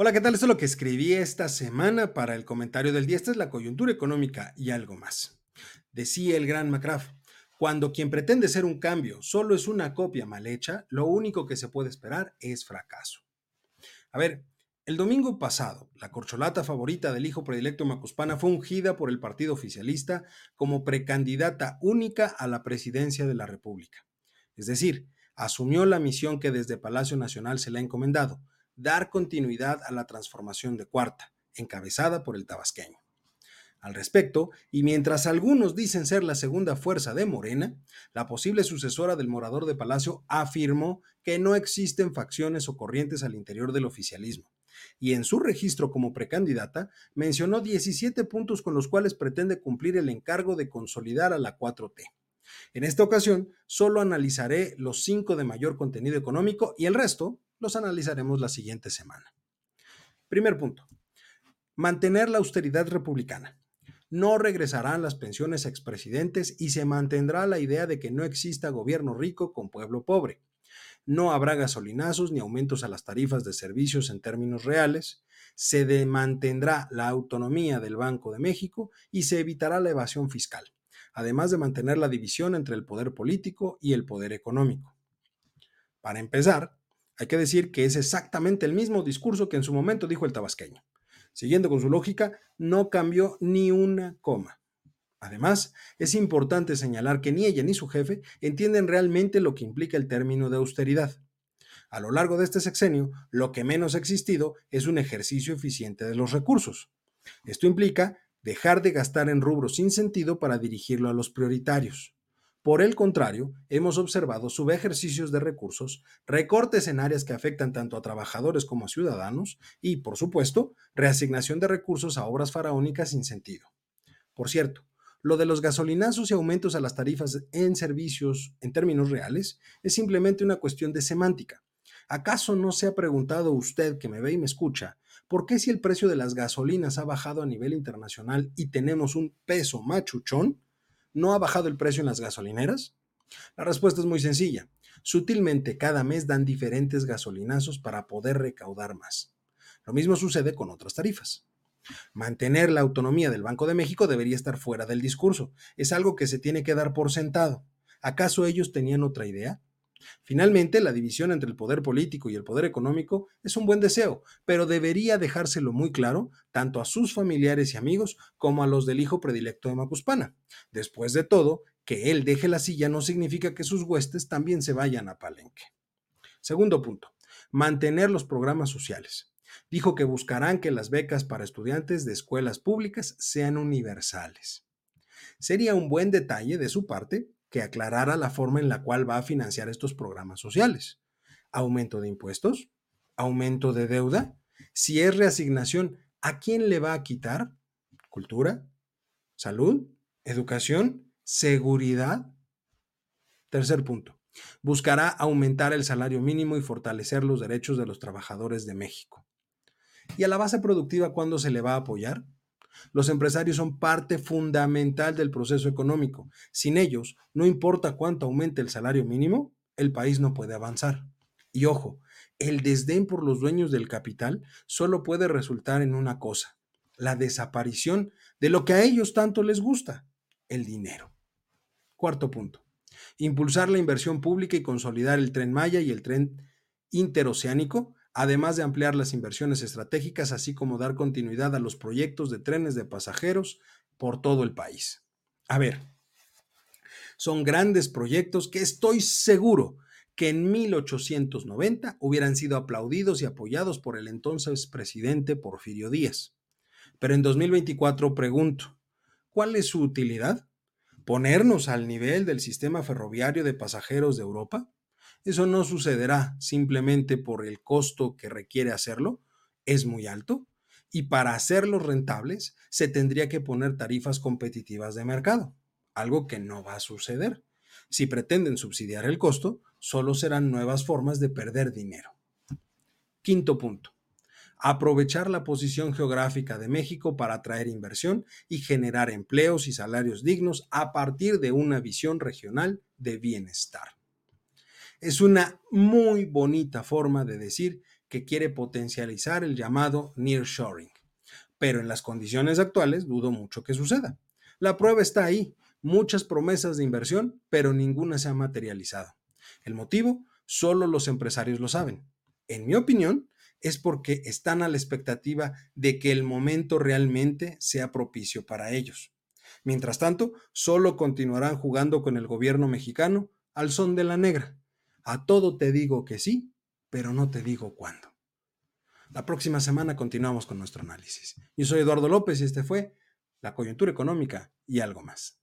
Hola, ¿qué tal? Esto es lo que escribí esta semana para el comentario del día. Esta es la coyuntura económica y algo más. Decía el gran McCraff, cuando quien pretende ser un cambio solo es una copia mal hecha, lo único que se puede esperar es fracaso. A ver, el domingo pasado, la corcholata favorita del hijo predilecto Macuspana fue ungida por el partido oficialista como precandidata única a la presidencia de la República. Es decir, asumió la misión que desde Palacio Nacional se le ha encomendado, dar continuidad a la transformación de Cuarta, encabezada por el tabasqueño. Al respecto, y mientras algunos dicen ser la segunda fuerza de Morena, la posible sucesora del morador de Palacio afirmó que no existen facciones o corrientes al interior del oficialismo, y en su registro como precandidata mencionó 17 puntos con los cuales pretende cumplir el encargo de consolidar a la 4T. En esta ocasión, solo analizaré los cinco de mayor contenido económico y el resto los analizaremos la siguiente semana. Primer punto. Mantener la austeridad republicana. No regresarán las pensiones a expresidentes y se mantendrá la idea de que no exista gobierno rico con pueblo pobre. No habrá gasolinazos ni aumentos a las tarifas de servicios en términos reales. Se mantendrá la autonomía del Banco de México y se evitará la evasión fiscal, además de mantener la división entre el poder político y el poder económico. Para empezar, hay que decir que es exactamente el mismo discurso que en su momento dijo el tabasqueño. Siguiendo con su lógica, no cambió ni una coma. Además, es importante señalar que ni ella ni su jefe entienden realmente lo que implica el término de austeridad. A lo largo de este sexenio, lo que menos ha existido es un ejercicio eficiente de los recursos. Esto implica dejar de gastar en rubros sin sentido para dirigirlo a los prioritarios. Por el contrario, hemos observado subejercicios de recursos, recortes en áreas que afectan tanto a trabajadores como a ciudadanos y, por supuesto, reasignación de recursos a obras faraónicas sin sentido. Por cierto, lo de los gasolinazos y aumentos a las tarifas en servicios en términos reales es simplemente una cuestión de semántica. ¿Acaso no se ha preguntado usted que me ve y me escucha por qué si el precio de las gasolinas ha bajado a nivel internacional y tenemos un peso machuchón, ¿No ha bajado el precio en las gasolineras? La respuesta es muy sencilla. Sutilmente cada mes dan diferentes gasolinazos para poder recaudar más. Lo mismo sucede con otras tarifas. Mantener la autonomía del Banco de México debería estar fuera del discurso. Es algo que se tiene que dar por sentado. ¿Acaso ellos tenían otra idea? Finalmente, la división entre el poder político y el poder económico es un buen deseo, pero debería dejárselo muy claro tanto a sus familiares y amigos como a los del hijo predilecto de Macuspana. Después de todo, que él deje la silla no significa que sus huestes también se vayan a Palenque. Segundo punto, mantener los programas sociales. Dijo que buscarán que las becas para estudiantes de escuelas públicas sean universales. Sería un buen detalle de su parte que aclarara la forma en la cual va a financiar estos programas sociales. Aumento de impuestos, aumento de deuda, si es reasignación, ¿a quién le va a quitar? ¿Cultura? ¿Salud? ¿Educación? ¿Seguridad? Tercer punto. Buscará aumentar el salario mínimo y fortalecer los derechos de los trabajadores de México. ¿Y a la base productiva cuándo se le va a apoyar? Los empresarios son parte fundamental del proceso económico. Sin ellos, no importa cuánto aumente el salario mínimo, el país no puede avanzar. Y ojo, el desdén por los dueños del capital solo puede resultar en una cosa, la desaparición de lo que a ellos tanto les gusta, el dinero. Cuarto punto, impulsar la inversión pública y consolidar el tren Maya y el tren interoceánico además de ampliar las inversiones estratégicas, así como dar continuidad a los proyectos de trenes de pasajeros por todo el país. A ver, son grandes proyectos que estoy seguro que en 1890 hubieran sido aplaudidos y apoyados por el entonces presidente Porfirio Díaz. Pero en 2024 pregunto, ¿cuál es su utilidad? ¿Ponernos al nivel del sistema ferroviario de pasajeros de Europa? Eso no sucederá simplemente por el costo que requiere hacerlo, es muy alto, y para hacerlos rentables se tendría que poner tarifas competitivas de mercado, algo que no va a suceder. Si pretenden subsidiar el costo, solo serán nuevas formas de perder dinero. Quinto punto. Aprovechar la posición geográfica de México para atraer inversión y generar empleos y salarios dignos a partir de una visión regional de bienestar. Es una muy bonita forma de decir que quiere potencializar el llamado nearshoring. Pero en las condiciones actuales dudo mucho que suceda. La prueba está ahí, muchas promesas de inversión, pero ninguna se ha materializado. El motivo, solo los empresarios lo saben. En mi opinión, es porque están a la expectativa de que el momento realmente sea propicio para ellos. Mientras tanto, solo continuarán jugando con el gobierno mexicano al son de la negra. A todo te digo que sí, pero no te digo cuándo. La próxima semana continuamos con nuestro análisis. Yo soy Eduardo López y este fue La coyuntura económica y algo más.